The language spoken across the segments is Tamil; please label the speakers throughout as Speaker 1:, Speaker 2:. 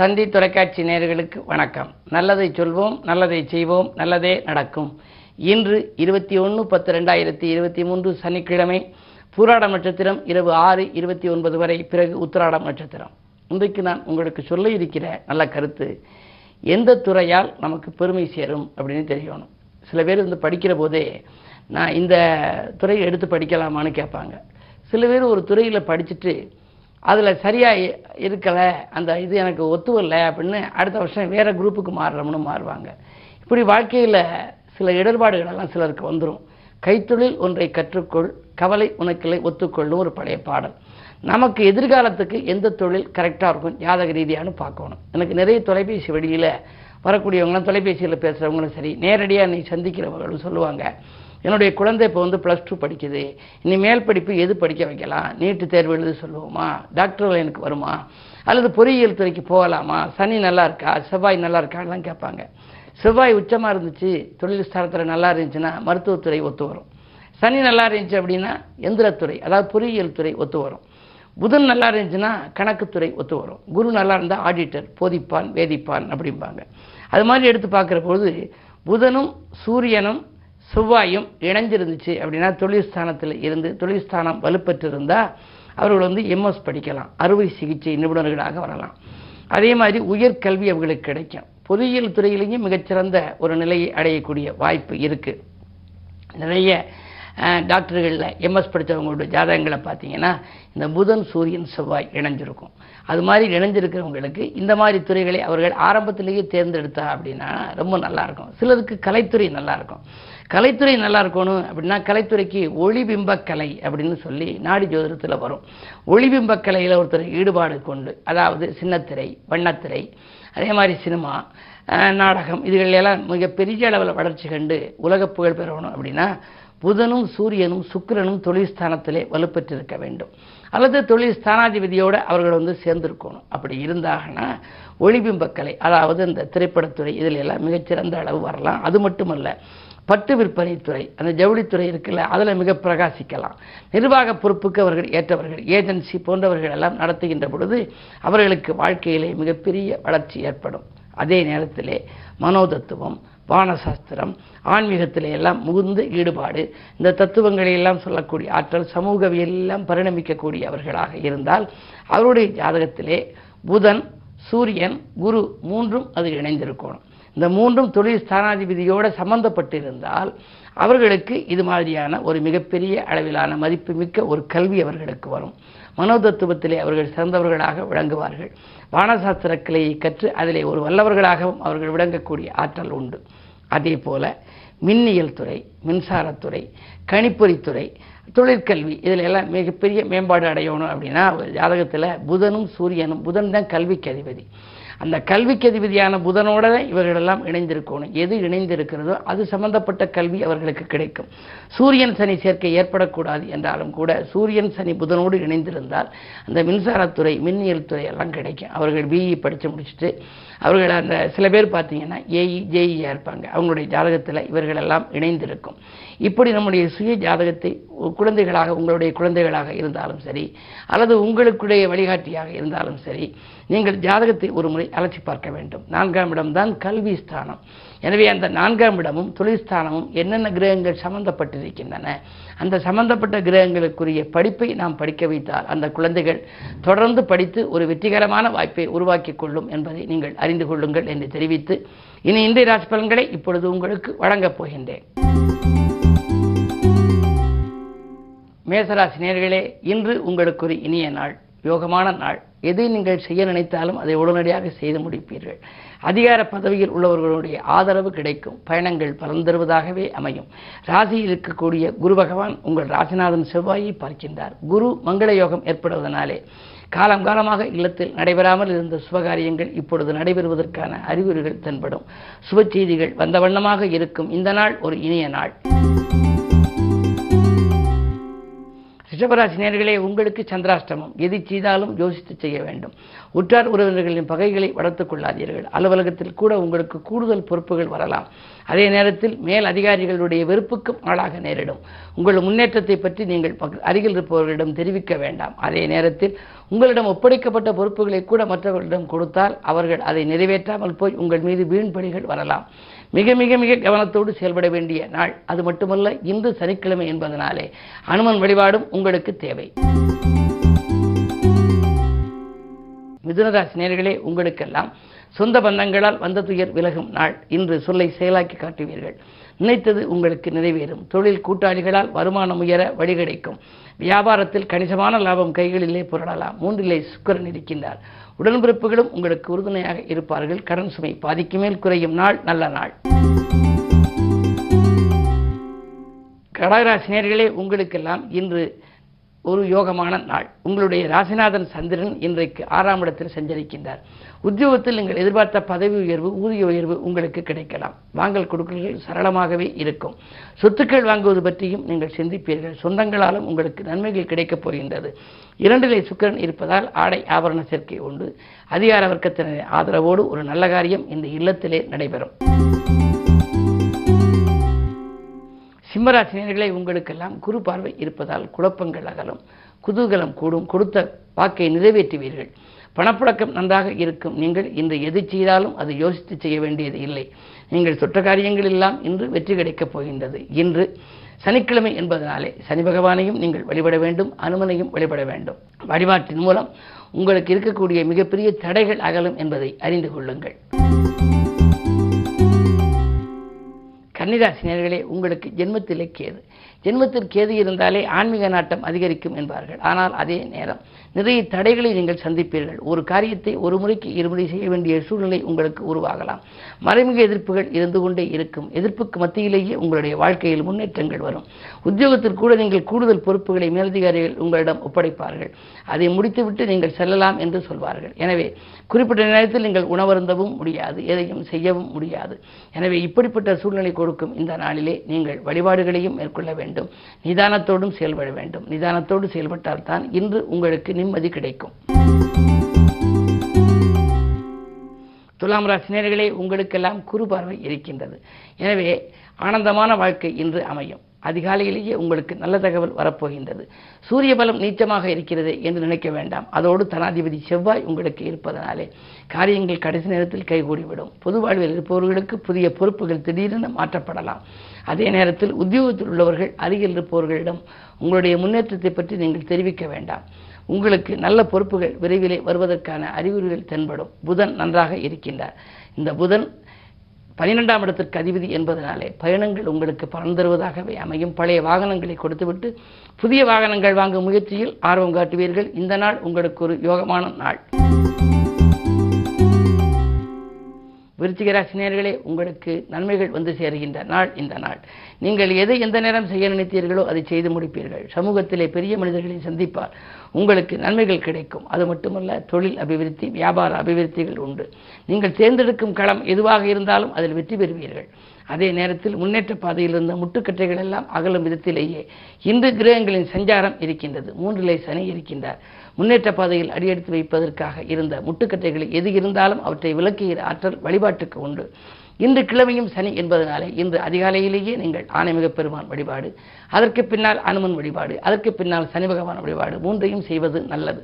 Speaker 1: தந்தி தொலைக்காட்சி நேயர்களுக்கு வணக்கம். நல்லதை சொல்வோம் நல்லதை செய்வோம் நல்லதே நடக்கும். இன்று இருபத்தி ஒன்று பத்து ரெண்டாயிரத்தி இருபத்தி மூன்று சனிக்கிழமை பூராடம் நட்சத்திரம் இரவு ஆறு இருபத்தி ஒன்பது வரை பிறகு உத்திராடம் நட்சத்திரம். இன்றைக்கு நான் உங்களுக்கு சொல்ல இருக்கிற நல்ல கருத்து எந்த துறையால் நமக்கு பெருமை சேரும் அப்படின்னு தெரியணும். சில பேர் வந்து படிக்கிற போதே நான் இந்த துறையை எடுத்து படிக்கலாமான்னு கேட்பாங்க. சில பேர் ஒரு துறையில் படிச்சுட்டு அதில் சரியாக இருக்கலை அந்த இது எனக்கு ஒத்து வரல அப்படின்னு அடுத்த வருஷம் வேறு குரூப்புக்கு மாறுறோம்னு மாறுவாங்க. இப்படி வாழ்க்கையில் சில இடர்பாடுகள் எல்லாம் சிலருக்கு வந்துடும் கைத்தொழில் ஒன்றை கற்றுக்கொள் கவலை உனக்கில்லை ஒத்துக்கொள்ளும் ஒரு பழைய பாடல். நமக்கு எதிர்காலத்துக்கு எந்த தொழில் கரெக்டாக இருக்கும் ஜாதக ரீதியானு பார்க்கணும். எனக்கு நிறைய தொலைபேசி வழியில் வரக்கூடியவங்களாம் தொலைபேசியில் பேசுகிறவங்களும் சரி நேரடியாக நீ சந்திக்கிறவங்களும் சொல்லுவாங்க. என்னுடைய குழந்தை இப்போ வந்து ப்ளஸ் டூ படிக்குது. இனி மேல் படிப்பு எது படிக்க வைக்கலாம்? நீட்டு தேர்வு எழுத சொல்லுவோமா? டாக்டர் எனக்கு வருமா? அல்லது பொறியியல் துறைக்கு போகலாமா? சனி நல்லா இருக்கா? செவ்வாய் நல்லா இருக்கான்லாம் கேட்பாங்க. செவ்வாய் உச்சமாக இருந்துச்சு. தொழில் ஸ்தானத்தில் நல்லா இருந்துச்சுன்னா மருத்துவத்துறை ஒத்து வரும். சனி நல்லா இருந்துச்சு அப்படின்னா எந்திரத்துறை அதாவது பொறியியல் துறை ஒத்து வரும். புதன் நல்லா இருந்துச்சுன்னா கணக்குத்துறை ஒத்து வரும். குரு நல்லா இருந்தால் ஆடிட்டர் போதிப்பான் வேதிப்பான் அப்படிம்பாங்க. அது மாதிரி எடுத்து பார்க்குற பொழுது புதனும் சூரியனும் செவ்வாயும் இணைஞ்சிருந்துச்சு அப்படின்னா தொழில்ஸ்தானத்தில் இருந்து தொழில் வலுப்பெற்றிருந்தால் வலுப்பெற்று இருந்தால் அவர்கள் வந்து எம்எஸ் படிக்கலாம். அறுவை சிகிச்சை நிபுணர்களாக வரலாம். அதே மாதிரி உயர்கல்வி அவர்களுக்கு கிடைக்கும். பொறியியல் துறையிலேயும் மிகச்சிறந்த ஒரு நிலையை அடையக்கூடிய வாய்ப்பு இருக்குது நிறைய டாக்டர்களில் எம்எஸ் படித்தவங்களோட ஜாதகங்களை பார்த்தீங்கன்னா இந்த புதன் சூரியன் செவ்வாய் இணைஞ்சிருக்கும். அது மாதிரி இணைஞ்சிருக்கிறவங்களுக்கு இந்த மாதிரி துறைகளை அவர்கள் ஆரம்பத்திலேயே தேர்ந்தெடுத்தா அப்படின்னா ரொம்ப நல்லாயிருக்கும். சிலருக்கு கலைத்துறை நல்லாயிருக்கும். கலைத்துறை நல்லா இருக்கணும் அப்படின்னா கலைத்துறைக்கு ஒளிபிம்ப கலை அப்படின்னு சொல்லி நாடி ஜோதிடத்தில் வரும். ஒளிபிம்ப கலையில் ஒருத்தர் ஈடுபாடு கொண்டு அதாவது சின்னத்திரை வண்ணத்திரை அதே மாதிரி சினிமா நாடகம் இதுகளெல்லாம் மிகப்பெரிய அளவில் வளர்ச்சி கண்டு உலக புகழ் பெறணும் அப்படின்னா புதனும் சூரியனும் சுக்கிரனும் தொழில் ஸ்தானத்திலே வலுப்பெற்றிருக்க வேண்டும். அல்லது தொழில் ஸ்தானாதிபதியோடு அவர்கள் வந்து சேர்ந்திருக்கணும். அப்படி இருந்தாங்கன்னா ஒளிபிம்பக்கலை அதாவது இந்த திரைப்படத்துறை இதில் எல்லாம் மிகச்சிறந்த அளவு வரலாம். அது மட்டுமல்ல பட்டு விற்பனை துறை அந்த ஜவுளித்துறை இருக்குல்ல அதில் மிக பிரகாசிக்கலாம். நிர்வாக பொறுப்புக்கு அவர்கள் ஏற்றவர்கள் ஏஜென்சி போன்றவர்கள் எல்லாம் நடத்துகின்ற பொழுது அவர்களுக்கு வாழ்க்கையிலே மிகப்பெரிய வளர்ச்சி ஏற்படும். அதே நேரத்திலே மனோதத்துவம் வானசாஸ்திரம் ஆன்மீகத்தில் எல்லாம் முகுந்த ஈடுபாடு இந்த தத்துவங்களை எல்லாம் சொல்லக்கூடிய ஆற்றல் சமூகவியல் எல்லாம் பரிணமிக்கக்கூடிய அவர்களாக இருந்தால் அவருடைய ஜாதகத்திலே புதன் சூரியன் குரு மூன்றும் அது இணைந்திருக்கணும். இந்த மூன்றும் தொழில் ஸ்தானாதிபதியோடு சம்பந்தப்பட்டிருந்தால் அவர்களுக்கு இது மாதிரியான ஒரு மிகப்பெரிய அளவிலான மதிப்புமிக்க ஒரு கல்வி அவர்களுக்கு வரும். மனோதத்துவத்திலே அவர்கள் சிறந்தவர்களாக விளங்குவார்கள். வானசாஸ்திர கிளையை கற்று அதிலே ஒரு வல்லவர்களாகவும் அவர்கள் விளங்கக்கூடிய ஆற்றல் உண்டு. அதே போல் மின்னியல் துறை மின்சாரத்துறை கணிப்பொறித்துறை தொழிற்கல்வி இதில் எல்லாம் மிகப்பெரிய மேம்பாடு அடையணும் அப்படின்னா ஜாதகத்தில் புதனும் சூரியனும் புதன் தான் கல்விக்கு அதிபதி. அந்த கல்விக்கு அதிபதியான புதனோட இவர்களெல்லாம் இணைந்திருக்கணும். எது இணைந்திருக்கிறதோ அது சம்பந்தப்பட்ட கல்வி அவர்களுக்கு கிடைக்கும். சூரியன் சனி சேர்க்கை ஏற்படக்கூடாது என்றாலும் கூட சூரியன் சனி புதனோடு இணைந்திருந்தால் அந்த மின்சாரத்துறை மின்னியல் துறை எல்லாம் கிடைக்கும். அவர்கள் பிஇ படித்து முடிச்சுட்டு அவர்கள் அந்த சில பேர் பார்த்தீங்கன்னா ஏஇ ஜேஇயாக இருப்பாங்க. அவங்களுடைய ஜாதகத்தில் இவர்களெல்லாம் இணைந்திருக்கும். இப்படி நம்முடைய சுய ஜாதகத்தை குழந்தைகளாக உங்களுடைய குழந்தைகளாக இருந்தாலும் சரி அல்லது உங்களுக்குடைய வழிகாட்டியாக இருந்தாலும் சரி நீங்கள் ஜாதகத்தை ஒரு முறை அலட்சி பார்க்க வேண்டும். நான்காம் இடம்தான் கல்வி ஸ்தானம். எனவே அந்த நான்காம் இடமும் தொழில்ஸ்தானமும் என்னென்ன கிரகங்கள் சம்பந்தப்பட்டிருக்கின்றன? அந்த சம்பந்தப்பட்ட கிரகங்களுக்குரிய படிப்பை நாம் படிக்க வைத்தால் அந்த குழந்தைகள் தொடர்ந்து படித்து ஒரு வெற்றிகரமான வாய்ப்பை உருவாக்கி கொள்ளும் என்பதை நீங்கள் அறிந்து கொள்ளுங்கள் என்று தெரிவித்து இனி இந்திய ராசி பலன்களை இப்பொழுது உங்களுக்கு வழங்கப் போகின்றேன். மேசராசி நேர்களே இன்று உங்களுக்கு ஒரு இனிய நாள். யோகமான நாள். எதை நீங்கள் செய்ய நினைத்தாலும் அதை உடனடியாக செய்து முடிப்பீர்கள். அதிகார பதவியில் உள்ளவர்களுடைய ஆதரவு கிடைக்கும். பயணங்கள் பலன் தருவதாகவே அமையும். ராசியில் இருக்கக்கூடிய குரு பகவான் உங்கள் ராசிநாதன் செவ்வாயை பார்க்கின்றார். குரு மங்கள யோகம் ஏற்படுவதனாலே காலம் காலமாக இல்லத்தில் நடைபெறாமல் இருந்த சுபகாரியங்கள் இப்பொழுது நடைபெறுவதற்கான அறிகுறிகள் தென்படும். சுப செய்திகள் வந்த வண்ணமாக இருக்கும். இந்த நாள் ஒரு இனிய நாள். ரிஷபராசி நேர்களே உங்களுக்கு சந்திராஷ்டமம். எது செய்தாலும் யோசித்து செய்ய வேண்டும். உற்றார் உறவினர்களின் பகைகளை வளர்த்துக் கொள்ளாதீர்கள். அலுவலகத்தில் கூட உங்களுக்கு கூடுதல் பொறுப்புகள் வரலாம். அதே நேரத்தில் மேல் அதிகாரிகளுடைய வெறுப்புக்கும் ஆளாக நேரிடும். உங்கள் முன்னேற்றத்தை பற்றி நீங்கள் அருகில் இருப்பவர்களிடம் தெரிவிக்க வேண்டாம். அதே நேரத்தில் உங்களிடம் ஒப்படைக்கப்பட்ட பொறுப்புகளை கூட மற்றவர்களிடம் கொடுத்தால் அவர்கள் அதை நிறைவேற்றாமல் போய் உங்கள் மீது வீண்படிகள் வரலாம். மிக மிக மிக கவனத்தோடு செயல்பட வேண்டிய நாள் அது மட்டுமல்ல இன்று சனிக்கிழமை என்பதனாலே. அனுமன் வழிபாடும் உங்களுக்கு தேவை. மிதுனராசி நேர்களே உங்களுக்கெல்லாம் சொந்த பந்தங்களால் வந்த துயர் விலகும் நாள். இன்று சொல்லை செயலாக்கி காட்டுவீர்கள். நினைத்தது உங்களுக்கு நிறைவேறும். தொழில் கூட்டாளிகளால் வருமானம் உயர வழி கிடைக்கும் வியாபாரத்தில் கணிசமான லாபம் கைகளிலே புரளலாம். மூன்றிலே சுக்கரன் இருக்கின்றார். உடன்பிறப்புகளும் உங்களுக்கு உறுதுணையாக இருப்பார்கள். கடன் சுமை பாதிக்கு மேல் குறையும் நாள் நல்ல நாள். கடகராசினியர்களே உங்களுக்கெல்லாம் இன்று ஒரு யோகமான நாள். உங்களுடைய ராசிநாதன் சந்திரன் இன்றைக்கு ஆறாம் இடத்தில் சஞ்சரிக்கின்றார். உத்தியோகத்தில் நீங்கள் எதிர்பார்த்த பதவி உயர்வு ஊதிய உயர்வு உங்களுக்கு கிடைக்கலாம். வாங்கல் கொடுக்கல்கள் சரளமாகவே இருக்கும். சொத்துக்கள் வாங்குவது பற்றியும் நீங்கள் சிந்திப்பீர்கள். சொந்தங்களாலும் உங்களுக்கு நன்மைகள் கிடைக்கப் போகின்றது. இரண்டிலே சுக்கிரன் இருப்பதால் ஆடை ஆபரண சேர்க்கை உண்டு. அதிகார வர்க்கத்தினரின் ஆதரவோடு ஒரு நல்ல காரியம் இந்த இல்லத்திலே நடைபெறும். சிம்மராசினியர்களை உங்களுக்கெல்லாம் குரு பார்வை இருப்பதால் குழப்பங்கள் அகலும். குதூகலம் கூடும். கொடுத்த வாக்கை நிறைவேற்றுவீர்கள். பணப்புழக்கம் நன்றாக இருக்கும். நீங்கள் இன்று எது செய்தாலும் அது யோசித்து செய்ய வேண்டியது இல்லை. நீங்கள் சுற்ற காரியங்கள் எல்லாம் இன்று வெற்றி கிடைக்கப் போகின்றது. இன்று சனிக்கிழமை என்பதனாலே சனி பகவானையும் நீங்கள் வழிபட வேண்டும் அனுமனையும் வழிபட வேண்டும். வழிபாட்டின் மூலம் உங்களுக்கு இருக்கக்கூடிய மிகப்பெரிய தடைகள் அகலும் என்பதை அறிந்து கொள்ளுங்கள். கன்னிராசினியர்களே உங்களுக்கு ஜென்மத்திலே கேது. ஜென்மத்தில் கேது இருந்தாலே ஆன்மீக நாட்டம் அதிகரிக்கும் என்பார்கள். ஆனால் அதே நேரம் நிறைய தடைகளை நீங்கள் சந்திப்பீர்கள். ஒரு காரியத்தை ஒரு முறைக்கு இருமுறை செய்ய வேண்டிய சூழ்நிலை உங்களுக்கு உருவாகலாம். மறைமுக எதிர்ப்புகள் இருந்து கொண்டே இருக்கும். எதிர்ப்புக்கு மத்தியிலேயே உங்களுடைய வாழ்க்கையில் முன்னேற்றங்கள் வரும். உத்தியோகத்தில் கூட நீங்கள் கூடுதல் பொறுப்புகளை மேலதிகாரிகள் உங்களிடம் ஒப்படைப்பார்கள். அதை முடித்துவிட்டு நீங்கள் செல்லலாம் என்று சொல்வார்கள். எனவே குறிப்பிட்ட நேரத்தில் நீங்கள் உணவருந்தவும் முடியாது எதையும் செய்யவும் முடியாது. எனவே இப்படிப்பட்ட சூழ்நிலை கொடுக்கும் இந்த நாளிலே நீங்கள் வழிபாடுகளையும் மேற்கொள்ள வேண்டும். நிதானத்தோடும் செயல்பட வேண்டும். நிதானத்தோடு செயல்பட்டால் தான் இன்று உங்களுக்கு நிம்மதி கிடைக்கும். துலாம் ராசினியர்களே உங்களுக்கெல்லாம் குறுபார்வை இருக்கின்றது. எனவே ஆனந்தமான வாழ்க்கை இன்று அமையும். அதிகாலையிலேயே உங்களுக்கு நல்ல தகவல் வரப்போகின்றது. சூரிய பலம் நீச்சமாக இருக்கிறது என்று நினைக்க வேண்டாம். அதோடு தனாதிபதி செவ்வாய் உங்களுக்கு இருப்பதனாலே காரியங்கள் கடைசி நேரத்தில் கைகூடிவிடும். பொது வாழ்வில் இருப்பவர்களுக்கு புதிய பொறுப்புகள் திடீரென மாற்றப்படலாம். அதே நேரத்தில் உத்தியோகத்தில் உள்ளவர்கள் அருகில் இருப்பவர்களிடம் உங்களுடைய முன்னேற்றத்தை பற்றி நீங்கள் தெரிவிக்க வேண்டாம். உங்களுக்கு நல்ல பொறுப்புகள் விரைவிலே வருவதற்கான அறிகுறிகள் தென்படும். புதன் நன்றாக இருக்கின்றார். இந்த புதன் பனிரெண்டாம் இடத்திற்கு அதிபதி என்பதனாலே பயணங்கள் உங்களுக்கு பலன் தருவதாகவே அமையும். பழைய வாகனங்களை கொடுத்துவிட்டு புதிய வாகனங்கள் வாங்கும் முயற்சியில் ஆர்வம் காட்டுவீர்கள். இந்த நாள் உங்களுக்கு ஒரு யோகமான நாள். விருச்சிகராசினியர்களே உங்களுக்கு நன்மைகள் வந்து சேருகின்ற நாள் இந்த நாள். நீங்கள் எதை எந்த நேரம் செய்ய நினைத்தீர்களோ அதை செய்து முடிப்பீர்கள். சமூகத்திலே பெரிய மனிதர்களை சந்திப்பார். உங்களுக்கு நன்மைகள் கிடைக்கும். அது மட்டுமல்ல தொழில் அபிவிருத்தி வியாபார அபிவிருத்திகள் உண்டு. நீங்கள் தேர்ந்தெடுக்கும் களம் எதுவாக இருந்தாலும் அதில் வெற்றி பெறுவீர்கள். அதே நேரத்தில் முன்னேற்ற பாதையில் இருந்த முட்டுக்கட்டைகள் எல்லாம் அகலும் விதத்திலேயே இன்று கிரகங்களின் சஞ்சாரம் இருக்கின்றது. மூன்றிலே சனி இருக்கின்றார். முன்னேற்ற பாதையில் அடியெடுத்து வைப்பதற்காக இருந்த முட்டுக்கட்டைகளில் எது இருந்தாலும் அவற்றை விளக்குகிற ஆற்றல் வழிபாட்டுக்கு உண்டு. இன்று கிழமையும் சனி என்பதனாலே இன்று அதிகாலையிலேயே நீங்கள் ஆணைமிக பெருமான் வழிபாடு அதற்கு பின்னால் அனுமன் வழிபாடு அதற்கு பின்னால் சனி பகவான் வழிபாடு மூன்றையும் செய்வது நல்லது.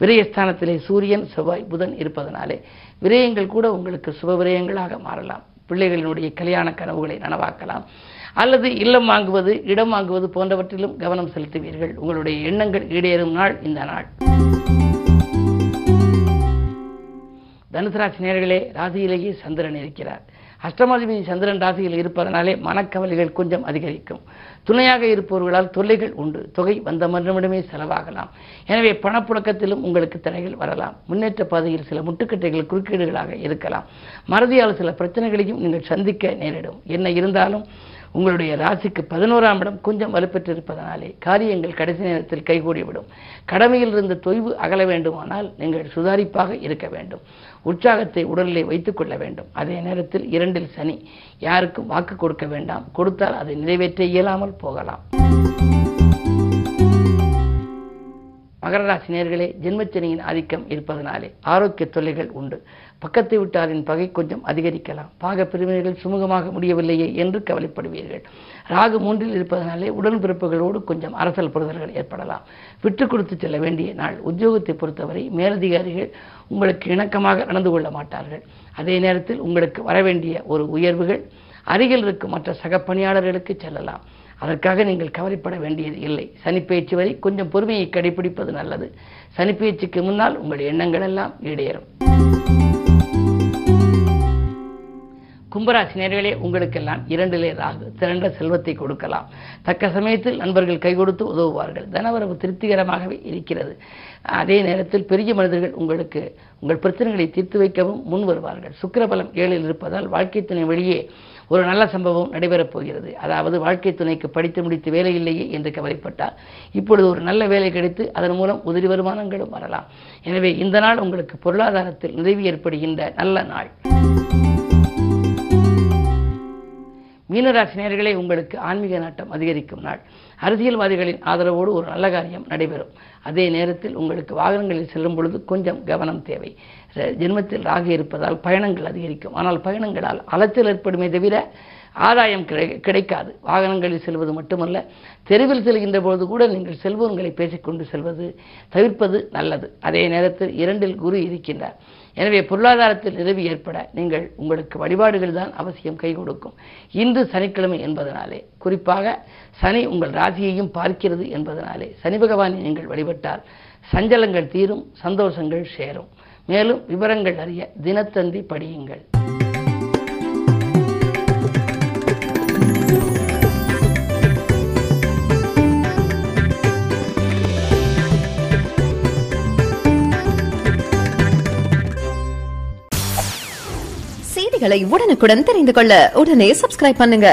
Speaker 1: விரயஸ்தானத்திலே சூரியன் செவ்வாய் புதன் இருப்பதனாலே விரயங்கள் கூட உங்களுக்கு சுப விரயங்களாக மாறலாம். பிள்ளைகளினுடைய கல்யாண கனவுகளை நனவாக்கலாம். அல்லது இல்லம் வாங்குவது இடம் வாங்குவது போன்றவற்றிலும் கவனம் செலுத்துவீர்கள். உங்களுடைய எண்ணங்கள் ஈடேறும் நாள் இந்த நாள். தனுசு ராசி நேர்களே ராசியிலேயே சந்திரன் இருக்கிறார். அஷ்டமாதிபதி சந்திரன் ராசியில் இருப்பதனாலே மனக்கவலைகள் கொஞ்சம் அதிகரிக்கும். துணையாக இருப்பவர்களால் தொல்லைகள் உண்டு. தொகை வந்த மறுநிமிடமே செலவாகலாம். எனவே பணப்புழக்கத்திலும் உங்களுக்கு தடைகள் வரலாம். முன்னேற்ற பாதையில் சில முட்டுக்கட்டைகள் குறுக்கீடுகளாக இருக்கலாம். மறதியால் சில பிரச்சனைகளையும் நீங்கள் சந்திக்க நேரிடும். என்ன இருந்தாலும் உங்களுடைய ராசிக்கு பதினோராம் இடம் கொஞ்சம் வலுப்பெற்றிருப்பதனாலே காரியங்கள் கடைசி நேரத்தில் கைகூடிவிடும். கடமையில் இருந்த தொய்வு அகல வேண்டுமானால் நீங்கள் சுதாரிப்பாக இருக்க வேண்டும். உற்சாகத்தை உடலிலே வைத்துக் கொள்ள வேண்டும். அதே நேரத்தில் இரண்டில் சனி. யாருக்கும் வாக்கு கொடுக்க வேண்டாம். கொடுத்தால் அதை நிறைவேற்ற இயலாமல் போகலாம். மகர ராசி நேர்களே ஜென்மச்சனியின் ஆதிக்கம் இருப்பதனாலே ஆரோக்கிய தொல்லைகள் உண்டு. பக்கத்து வீட்டாரின் பகை கொஞ்சம் அதிகரிக்கலாம். பாக பிரிவினைகள் சுமூகமாக முடியவில்லையே என்று கவலைப்படுவீர்கள். ராகு மூன்றில் இருப்பதனாலே உடன்பிறப்புகளோடு கொஞ்சம் அரசல் புரிதல்கள் ஏற்படலாம். விட்டு கொடுத்து செல்ல வேண்டிய நாள். உத்தியோகத்தை பொறுத்தவரை மேலதிகாரிகள் உங்களுக்கு இணக்கமாக நடந்து கொள்ள மாட்டார்கள். அதே நேரத்தில் உங்களுக்கு வரவேண்டிய ஒரு உயர்வுகள். அருகில் இருக்கும் மற்ற சக பணியாளர்களுக்கு செல்லலாம். அதற்காக நீங்கள் கவலைப்பட வேண்டியது இல்லை. சனிப்பயிற்சி வரை கொஞ்சம் பொறுமையை கடைபிடிப்பது நல்லது. சனிப்பயிற்சிக்கு முன்னால் உங்கள் எண்ணங்கள் எல்லாம் ஈடேறும். கும்பராசி நேர்களே உங்களுக்கெல்லாம் இரண்டிலே ராகு திரண்ட செல்வத்தை கொடுக்கலாம். தக்க சமயத்தில் நண்பர்கள் கை கொடுத்து உதவுவார்கள். தனவரவு திருப்திகரமாகவே இருக்கிறது. அதே நேரத்தில் பெரிய மனிதர்கள் உங்களுக்கு உங்கள் பிரச்சனைகளை தீர்த்து வைக்கவும் முன் வருவார்கள். சுக்கரபலம் ஏழில் இருப்பதால் வாழ்க்கை துணை வெளியே ஒரு நல்ல சம்பவம் நடைபெறப் போகிறது. அதாவது வாழ்க்கை துணைக்கு படித்து முடித்து வேலை இல்லையே என்று கவலைப்பட்டார் இப்பொழுது ஒரு நல்ல வேலை கிடைத்து அதன் மூலம் உதிரி வருமானங்களும் வரலாம். எனவே இந்த நாள் உங்களுக்கு பொருளாதாரத்தில் நிறைவு ஏற்படுகின்ற நல்ல நாள். மீனராசினியர்களே உங்களுக்கு ஆன்மீக நாட்டம் அதிகரிக்கும் நாள். அரசியல்வாதிகளின் ஆதரவோடு ஒரு நல்ல காரியம் நடைபெறும். அதே நேரத்தில் உங்களுக்கு வாகனங்களில் செல்லும் பொழுது கொஞ்சம் கவனம் தேவை. ஜென்மத்தில் ராகு இருப்பதால் பயணங்கள் அதிகரிக்கும். ஆனால் பயணங்களால் அலைச்சல் ஏற்படுமே தவிர ஆதாயம் கிடை கிடைக்காது. வாகனங்களில் செல்வது மட்டுமல்ல தெருவில் செல்கின்ற பொழுது கூட நீங்கள் செல்வங்களை பேசிக்கொண்டு செல்வது தவிர்ப்பது நல்லது. அதே நேரத்தில் இரண்டில் குரு இருக்கின்றார். எனவே பொருளாதாரத்தில் நிறைவு ஏற்பட நீங்கள் உங்களுக்கு வழிபாடுகள் தான் அவசியம் கை கொடுக்கும். இன்று சனிக்கிழமை என்பதனாலே குறிப்பாக சனி உங்கள் ராசியையும் பார்க்கிறது என்பதனாலே சனி பகவானை நீங்கள் வழிபட்டால் சஞ்சலங்கள் தீரும் சந்தோஷங்கள் சேரும். மேலும் விவரங்கள் அறிய தினத்தந்தி படியுங்கள்.
Speaker 2: செய்திகளை உடனுக்குடன் தெரிந்து கொள்ள உடனே சப்ஸ்கிரைப் பண்ணுங்க.